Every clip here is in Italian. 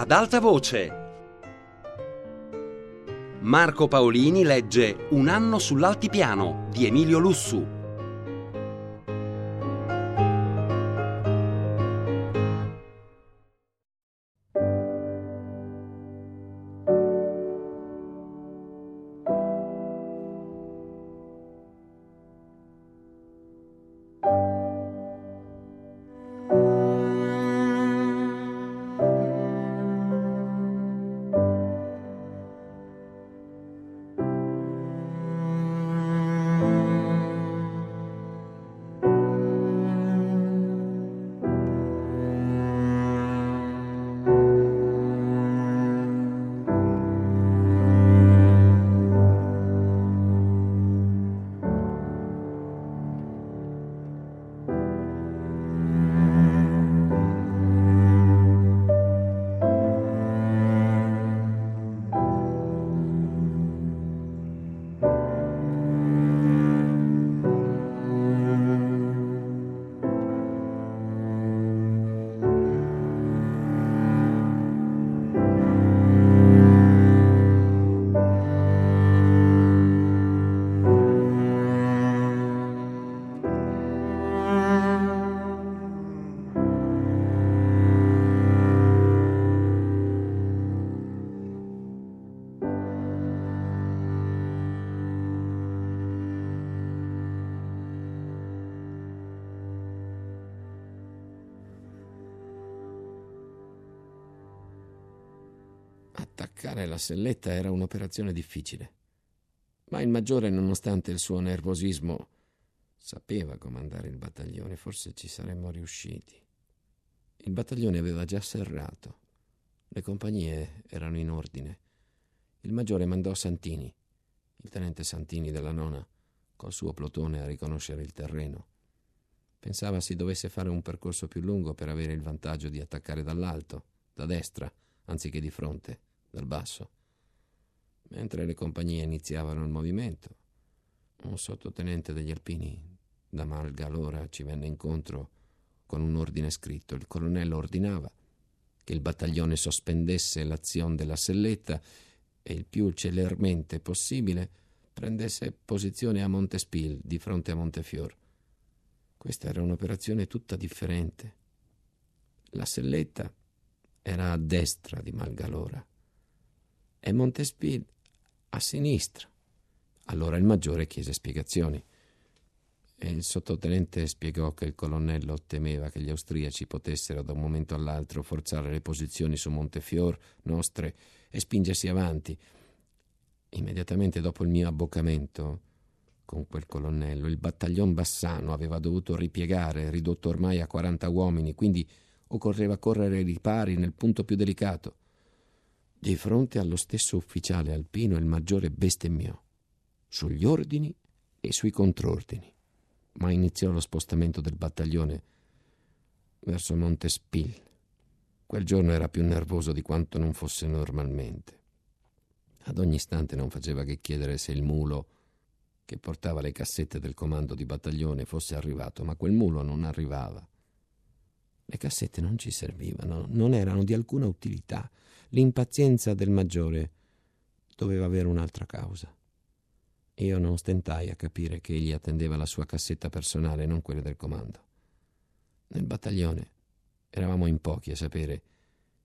ad alta voce. Marco Paolini legge Un anno sull'altipiano di Emilio Lussu. La selletta era un'operazione difficile, ma il maggiore, nonostante il suo nervosismo, sapeva comandare il battaglione, forse ci saremmo riusciti. Il battaglione aveva già serrato, le compagnie erano in ordine. Il maggiore mandò Santini, il tenente Santini della nona, col suo plotone a riconoscere il terreno. Pensava si dovesse fare un percorso più lungo per avere il vantaggio di attaccare dall'alto, da destra, anziché di fronte dal basso. Mentre le compagnie iniziavano il movimento, un sottotenente degli alpini da Malgalora ci venne incontro con un ordine scritto. Il colonnello ordinava che il battaglione sospendesse l'azione della selletta e il più celermente possibile prendesse posizione a Montespil di fronte a Montefior. Questa era un'operazione tutta differente. La selletta era a destra di Malgalora e Montespil a sinistra. Allora il maggiore chiese spiegazioni. E il sottotenente spiegò che il colonnello temeva che gli austriaci potessero da un momento all'altro forzare le posizioni su Montefior nostre e spingersi avanti. Immediatamente dopo il mio abboccamento con quel colonnello, il battaglion Bassano aveva dovuto ripiegare, ridotto ormai a 40 uomini, quindi occorreva correre ai ripari nel punto più delicato. Di fronte allo stesso ufficiale alpino il maggiore bestemmiò sugli ordini e sui contrordini, ma iniziò lo spostamento del battaglione verso Montespil. Quel giorno era più nervoso di quanto non fosse normalmente. Ad ogni istante non faceva che chiedere se il mulo che portava le cassette del comando di battaglione fosse arrivato, ma quel mulo non arrivava. Le cassette non ci servivano, non erano di alcuna utilità. L'impazienza del maggiore doveva avere un'altra causa. Io non stentai a capire che egli attendeva la sua cassetta personale, non quella del comando. Nel battaglione eravamo in pochi a sapere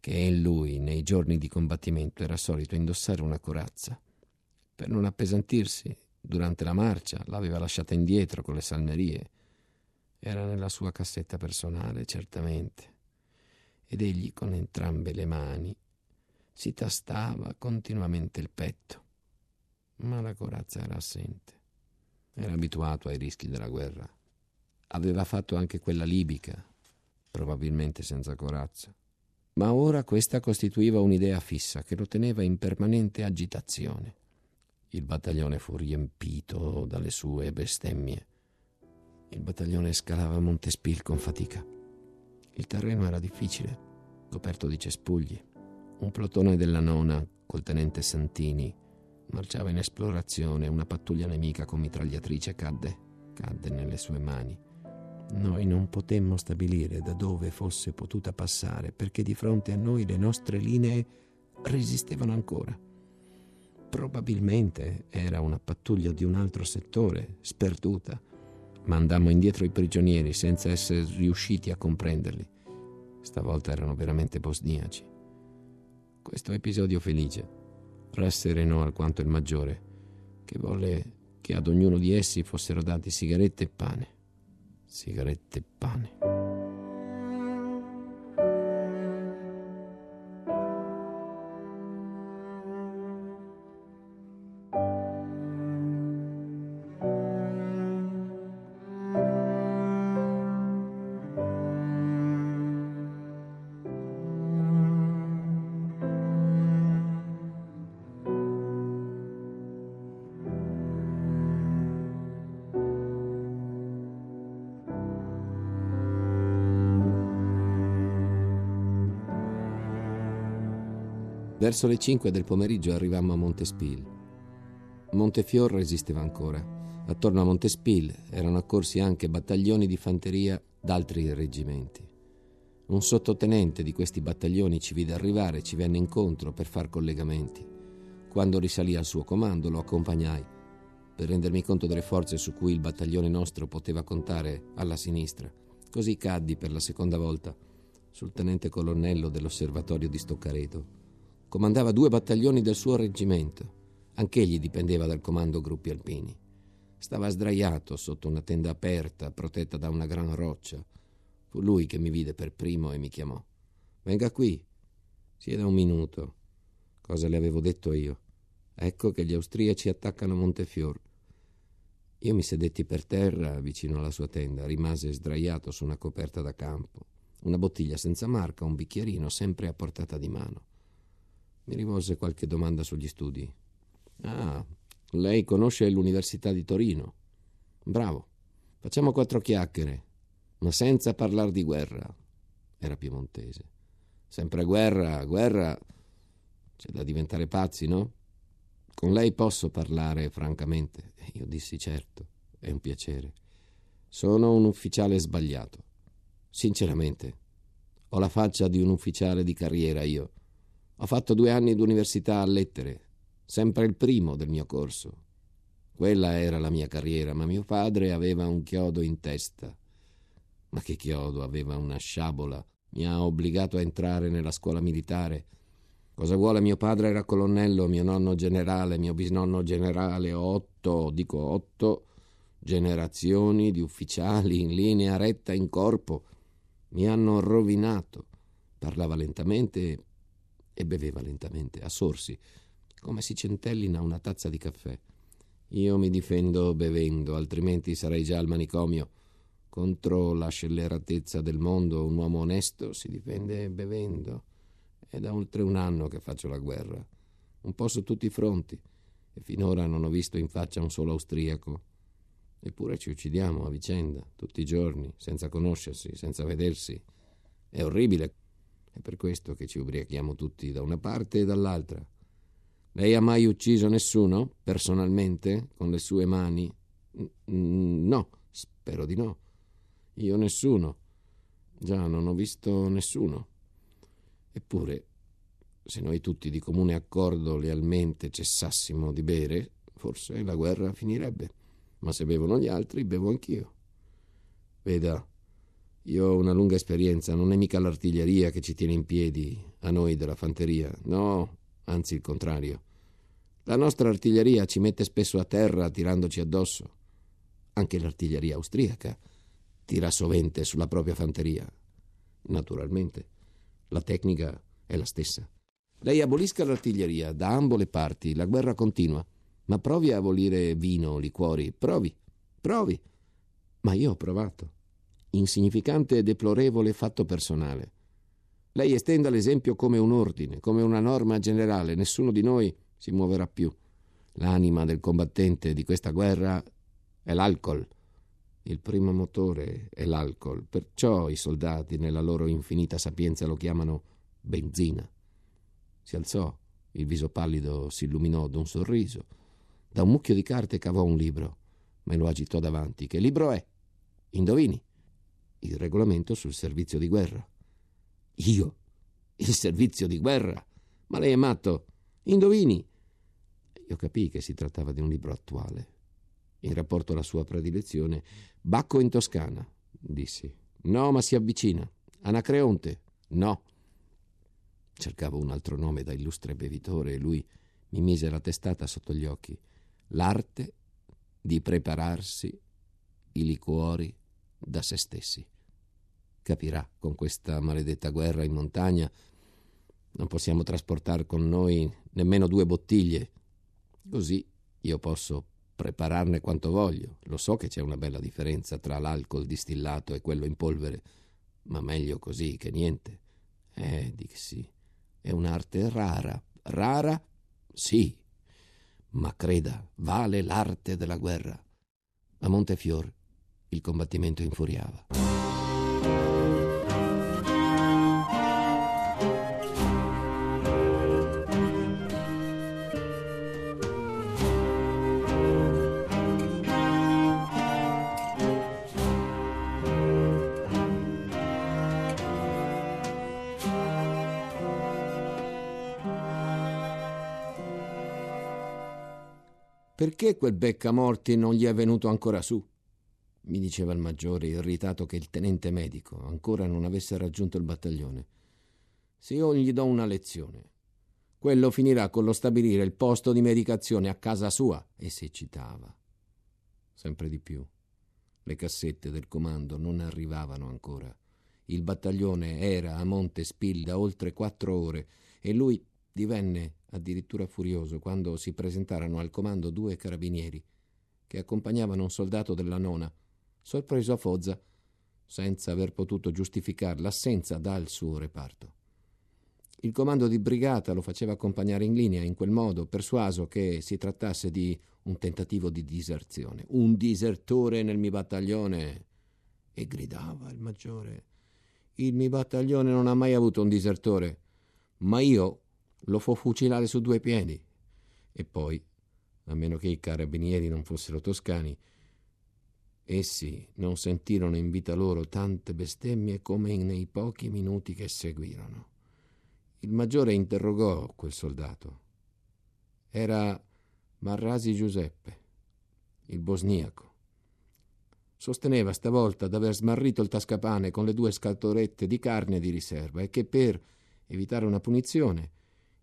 che lui, nei giorni di combattimento, era solito indossare una corazza. Per non appesantirsi, durante la marcia, l'aveva lasciata indietro con le salmerie. Era nella sua cassetta personale, certamente. Ed egli, con entrambe le mani, si tastava continuamente il petto, ma la corazza era assente. Era abituato ai rischi della guerra. Aveva fatto anche quella libica, probabilmente senza corazza. Ma ora questa costituiva un'idea fissa che lo teneva in permanente agitazione. Il battaglione fu riempito dalle sue bestemmie. Il battaglione scalava Montespil con fatica. Il terreno era difficile, coperto di cespugli. Un plotone della nona, col tenente Santini, marciava in esplorazione. Una pattuglia nemica con mitragliatrice cadde, cadde nelle sue mani. Noi non potemmo stabilire da dove fosse potuta passare perché di fronte a noi le nostre linee resistevano ancora. Probabilmente era una pattuglia di un altro settore, sperduta. Mandammo indietro i prigionieri senza essere riusciti a comprenderli. Stavolta erano veramente bosniaci. Questo episodio felice rasserenò alquanto il maggiore, che volle che ad ognuno di essi fossero dati sigarette e pane. Sigarette e pane. Verso le 5 del pomeriggio arrivammo a Montespil. Montefior resisteva ancora. Attorno a Montespil erano accorsi anche battaglioni di fanteria d'altri reggimenti. Un sottotenente di questi battaglioni ci vide arrivare e ci venne incontro per far collegamenti. Quando risalì al suo comando lo accompagnai per rendermi conto delle forze su cui il battaglione nostro poteva contare alla sinistra. Così caddi per la seconda volta sul tenente colonnello dell'osservatorio di Stoccareto Comandava due battaglioni del suo reggimento. Anch'egli dipendeva dal comando gruppi alpini. Stava sdraiato sotto una tenda aperta, protetta da una gran roccia. Fu lui che mi vide per primo e mi chiamò. Venga qui. Sieda un minuto. Cosa le avevo detto io? Ecco che gli austriaci attaccano Montefior. Io mi sedetti per terra vicino alla sua tenda, rimase sdraiato su una coperta da campo. Una bottiglia senza marca, un bicchierino sempre a portata di mano. Mi rivolse qualche domanda sugli studi. Ah, lei conosce l'Università di Torino. Bravo. Facciamo quattro chiacchiere, ma senza parlare di guerra. Era piemontese. Sempre guerra, guerra. C'è da diventare pazzi, no? Con lei posso parlare francamente. Io dissi certo, è un piacere. Sono un ufficiale sbagliato. Sinceramente, ho la faccia di un ufficiale di carriera io. Ho fatto due anni d'università a lettere, sempre il primo del mio corso. Quella era la mia carriera, ma mio padre aveva un chiodo in testa. Ma che chiodo, aveva una sciabola. Mi ha obbligato a entrare nella scuola militare. Cosa vuole mio padre era colonnello, mio nonno generale, mio bisnonno generale, otto, dico otto, generazioni di ufficiali in linea retta in corpo. Mi hanno rovinato. Parlava lentamente e beveva lentamente, a sorsi, come si centellina una tazza di caffè. Io mi difendo bevendo, altrimenti sarei già al manicomio. Contro la scelleratezza del mondo un uomo onesto si difende bevendo. È da oltre un anno che faccio la guerra, un po' su tutti i fronti, e finora non ho visto in faccia un solo austriaco. Eppure ci uccidiamo a vicenda, tutti i giorni, senza conoscersi, senza vedersi. È orribile è per questo che ci ubriachiamo tutti da una parte e dall'altra. Lei ha mai ucciso nessuno, personalmente, con le sue mani? No, spero di no. Io nessuno. Già, non ho visto nessuno. Eppure, se noi tutti di comune accordo lealmente cessassimo di bere, forse la guerra finirebbe. Ma se bevono gli altri, bevo anch'io. Veda, io ho una lunga esperienza, non è mica l'artiglieria che ci tiene in piedi, a noi della fanteria. No, anzi il contrario. La nostra artiglieria ci mette spesso a terra tirandoci addosso. Anche l'artiglieria austriaca tira sovente sulla propria fanteria. Naturalmente, la tecnica è la stessa. Lei abolisca l'artiglieria da ambo le parti, la guerra continua. Ma provi a abolire vino, liquori, provi, provi. Ma io ho provato insignificante e deplorevole fatto personale. Lei estenda l'esempio come un ordine, come una norma generale, nessuno di noi si muoverà più. L'anima del combattente di questa guerra è l'alcol. Il primo motore è l'alcol, perciò i soldati nella loro infinita sapienza lo chiamano benzina. Si alzò, il viso pallido si illuminò d'un sorriso. Da un mucchio di carte cavò un libro. Me lo agitò davanti. Che libro è? Indovini. Il regolamento sul servizio di guerra. Io? Il servizio di guerra? Ma lei è matto? Indovini? Io capii che si trattava di un libro attuale. In rapporto alla sua predilezione, Bacco in Toscana, dissi. No, ma si avvicina. Anacreonte? No. Cercavo un altro nome da illustre bevitore e lui mi mise la testata sotto gli occhi. L'arte di prepararsi i liquori da se stessi. Capirà, con questa maledetta guerra in montagna non possiamo trasportare con noi nemmeno due bottiglie. Così io posso prepararne quanto voglio. Lo so che c'è una bella differenza tra l'alcol distillato e quello in polvere, ma meglio così che niente. Eh, Dixie, è un'arte rara. Rara? Sì, ma creda, vale l'arte della guerra. A Montefiore il combattimento infuriava. Perché quel beccamorti non gli è venuto ancora su? mi diceva il maggiore, irritato che il tenente medico ancora non avesse raggiunto il battaglione. Se io gli do una lezione, quello finirà con lo stabilire il posto di medicazione a casa sua. E si eccitava. Sempre di più. Le cassette del comando non arrivavano ancora. Il battaglione era a Monte Spil da oltre quattro ore e lui divenne addirittura furioso quando si presentarono al comando due carabinieri che accompagnavano un soldato della nona sorpreso a Foggia, senza aver potuto giustificare l'assenza dal suo reparto. Il comando di brigata lo faceva accompagnare in linea in quel modo, persuaso che si trattasse di un tentativo di diserzione. Un disertore nel mio battaglione. E gridava il maggiore. Il mio battaglione non ha mai avuto un disertore, ma io lo fo fucilare su due piedi. E poi, a meno che i carabinieri non fossero toscani, Essi non sentirono in vita loro tante bestemmie come nei pochi minuti che seguirono. Il maggiore interrogò quel soldato. Era Marrasi Giuseppe, il bosniaco. Sosteneva stavolta d'aver smarrito il tascapane con le due scatolette di carne di riserva e che per evitare una punizione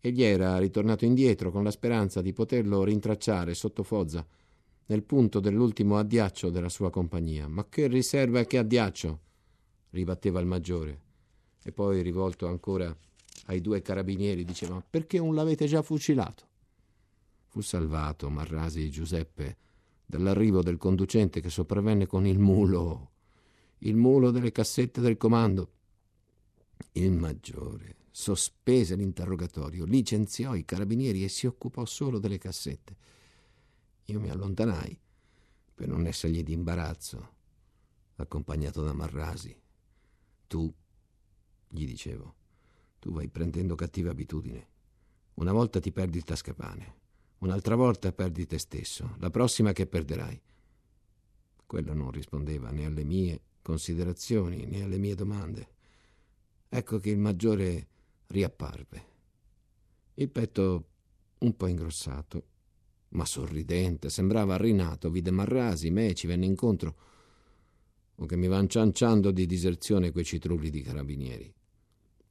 egli era ritornato indietro con la speranza di poterlo rintracciare sotto Foggia nel punto dell'ultimo addiaccio della sua compagnia. Ma che riserva e che addiaccio? ribatteva il maggiore. E poi, rivolto ancora ai due carabinieri, diceva: Perché non l'avete già fucilato? Fu salvato Marrasi Giuseppe dall'arrivo del conducente che sopravvenne con il mulo, il mulo delle cassette del comando. Il maggiore sospese l'interrogatorio, licenziò i carabinieri e si occupò solo delle cassette. Io mi allontanai per non essergli di imbarazzo, accompagnato da Marrasi. Tu, gli dicevo, tu vai prendendo cattiva abitudine. Una volta ti perdi il tascapane, un'altra volta perdi te stesso, la prossima che perderai. Quello non rispondeva né alle mie considerazioni né alle mie domande. Ecco che il maggiore riapparve. Il petto un po' ingrossato ma sorridente, sembrava rinato, vide Marrasi, me, ci venne incontro, o che mi van cianciando di diserzione quei citrulli di carabinieri.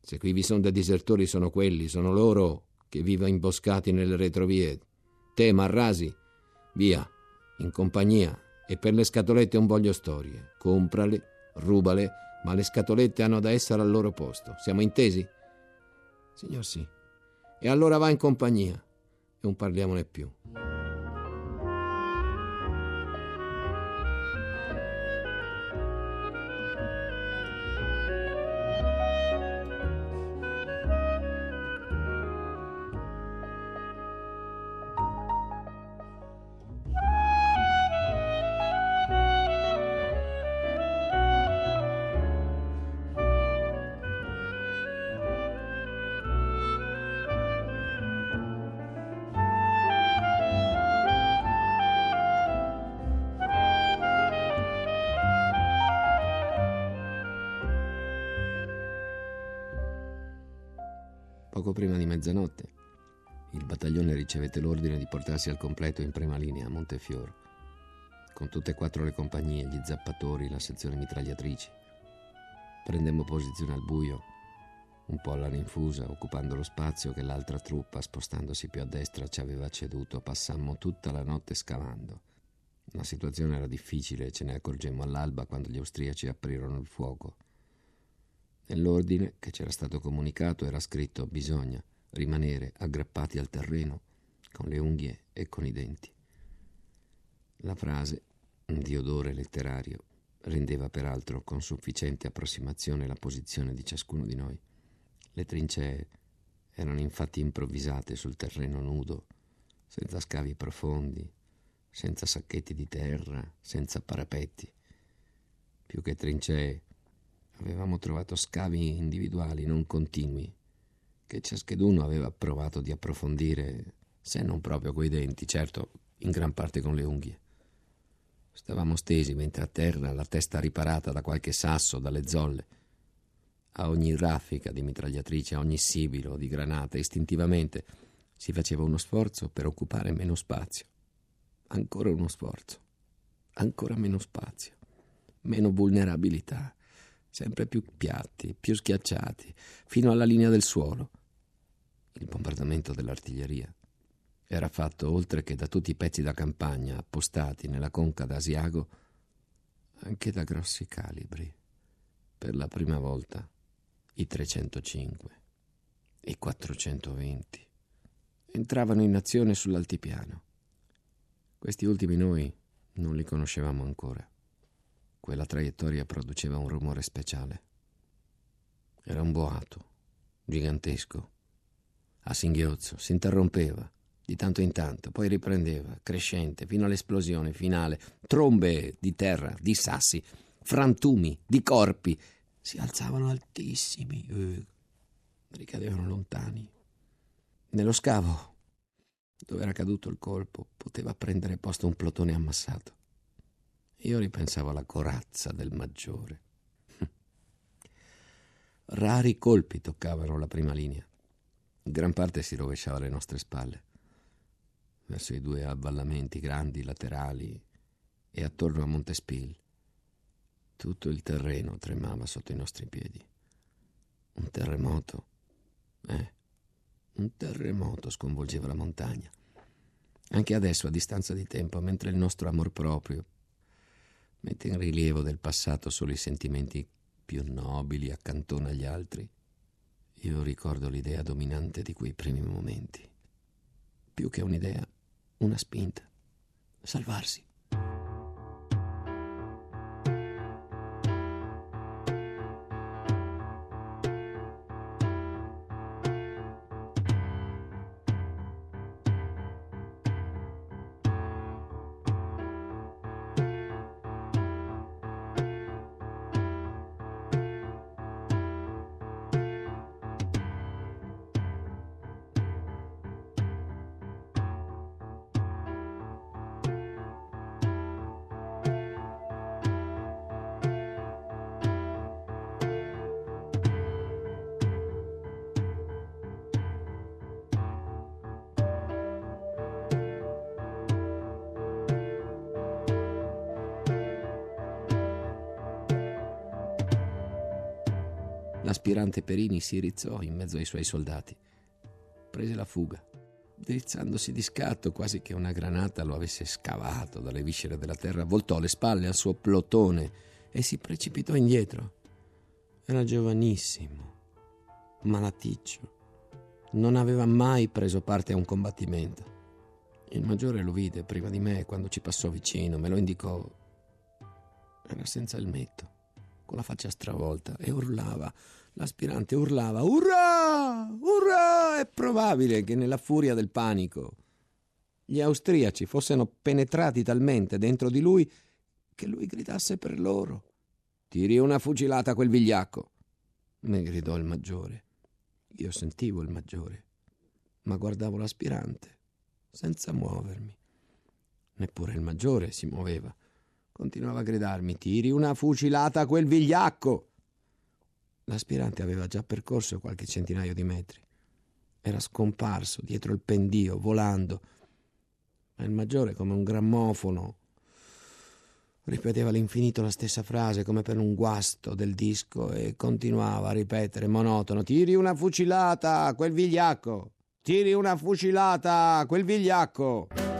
Se qui vi sono dei disertori sono quelli, sono loro che vivono imboscati nelle retrovie. Te, Marrasi, via, in compagnia, e per le scatolette un voglio storie. Comprale, rubale, ma le scatolette hanno da essere al loro posto. Siamo intesi? Signor sì. E allora va in compagnia e non parliamone più. Poco prima di mezzanotte, il battaglione ricevette l'ordine di portarsi al completo in prima linea a Montefiore, con tutte e quattro le compagnie, gli zappatori, la sezione mitragliatrici. Prendemmo posizione al buio, un po' alla rinfusa, occupando lo spazio che l'altra truppa, spostandosi più a destra, ci aveva ceduto. Passammo tutta la notte scavando. La situazione era difficile ce ne accorgemmo all'alba quando gli austriaci aprirono il fuoco. Nell'ordine che c'era stato comunicato era scritto bisogna rimanere aggrappati al terreno con le unghie e con i denti. La frase, di odore letterario, rendeva peraltro con sufficiente approssimazione la posizione di ciascuno di noi. Le trincee erano infatti improvvisate sul terreno nudo, senza scavi profondi, senza sacchetti di terra, senza parapetti. Più che trincee, avevamo trovato scavi individuali, non continui, che ciascheduno aveva provato di approfondire, se non proprio coi denti, certo, in gran parte con le unghie. Stavamo stesi mentre a terra, la testa riparata da qualche sasso, dalle zolle. A ogni raffica di mitragliatrice, a ogni sibilo di granata, istintivamente si faceva uno sforzo per occupare meno spazio. Ancora uno sforzo. Ancora meno spazio. Meno vulnerabilità. Sempre più piatti, più schiacciati, fino alla linea del suolo. Il bombardamento dell'artiglieria era fatto, oltre che da tutti i pezzi da campagna appostati nella conca d'Asiago, anche da grossi calibri. Per la prima volta i 305, i 420 entravano in azione sull'altipiano. Questi ultimi noi non li conoscevamo ancora. Quella traiettoria produceva un rumore speciale. Era un boato, gigantesco, a singhiozzo, si interrompeva di tanto in tanto, poi riprendeva, crescente, fino all'esplosione finale, trombe di terra, di sassi, frantumi, di corpi, si alzavano altissimi, eh, ricadevano lontani. Nello scavo, dove era caduto il colpo, poteva prendere posto un plotone ammassato. Io ripensavo alla corazza del maggiore. Rari colpi toccavano la prima linea. Gran parte si rovesciava alle nostre spalle, verso i due avvallamenti grandi laterali e attorno a Montespil. Tutto il terreno tremava sotto i nostri piedi. Un terremoto. Eh, un terremoto sconvolgeva la montagna. Anche adesso, a distanza di tempo, mentre il nostro amor proprio mette in rilievo del passato solo i sentimenti più nobili, accantona agli altri, io ricordo l'idea dominante di quei primi momenti. Più che un'idea, una spinta. Salvarsi. L'aspirante Perini si rizzò in mezzo ai suoi soldati. Prese la fuga, drizzandosi di scatto quasi che una granata lo avesse scavato dalle viscere della terra, voltò le spalle al suo plotone e si precipitò indietro. Era giovanissimo, malaticcio. Non aveva mai preso parte a un combattimento. Il maggiore lo vide prima di me quando ci passò vicino, me lo indicò. Era senza il metto con la faccia stravolta e urlava. L'aspirante urlava Urrà! Urrà! È probabile che nella furia del panico gli austriaci fossero penetrati talmente dentro di lui che lui gridasse per loro. Tiri una fucilata a quel vigliacco. Mi gridò il maggiore. Io sentivo il maggiore, ma guardavo l'aspirante, senza muovermi. Neppure il maggiore si muoveva. Continuava a gridarmi: Tiri una fucilata a quel vigliacco! L'aspirante aveva già percorso qualche centinaio di metri. era scomparso dietro il pendio, volando. Ma il maggiore, come un grammofono, ripeteva all'infinito la stessa frase come per un guasto del disco e continuava a ripetere monotono: Tiri una fucilata quel vigliacco! Tiri una fucilata quel vigliacco!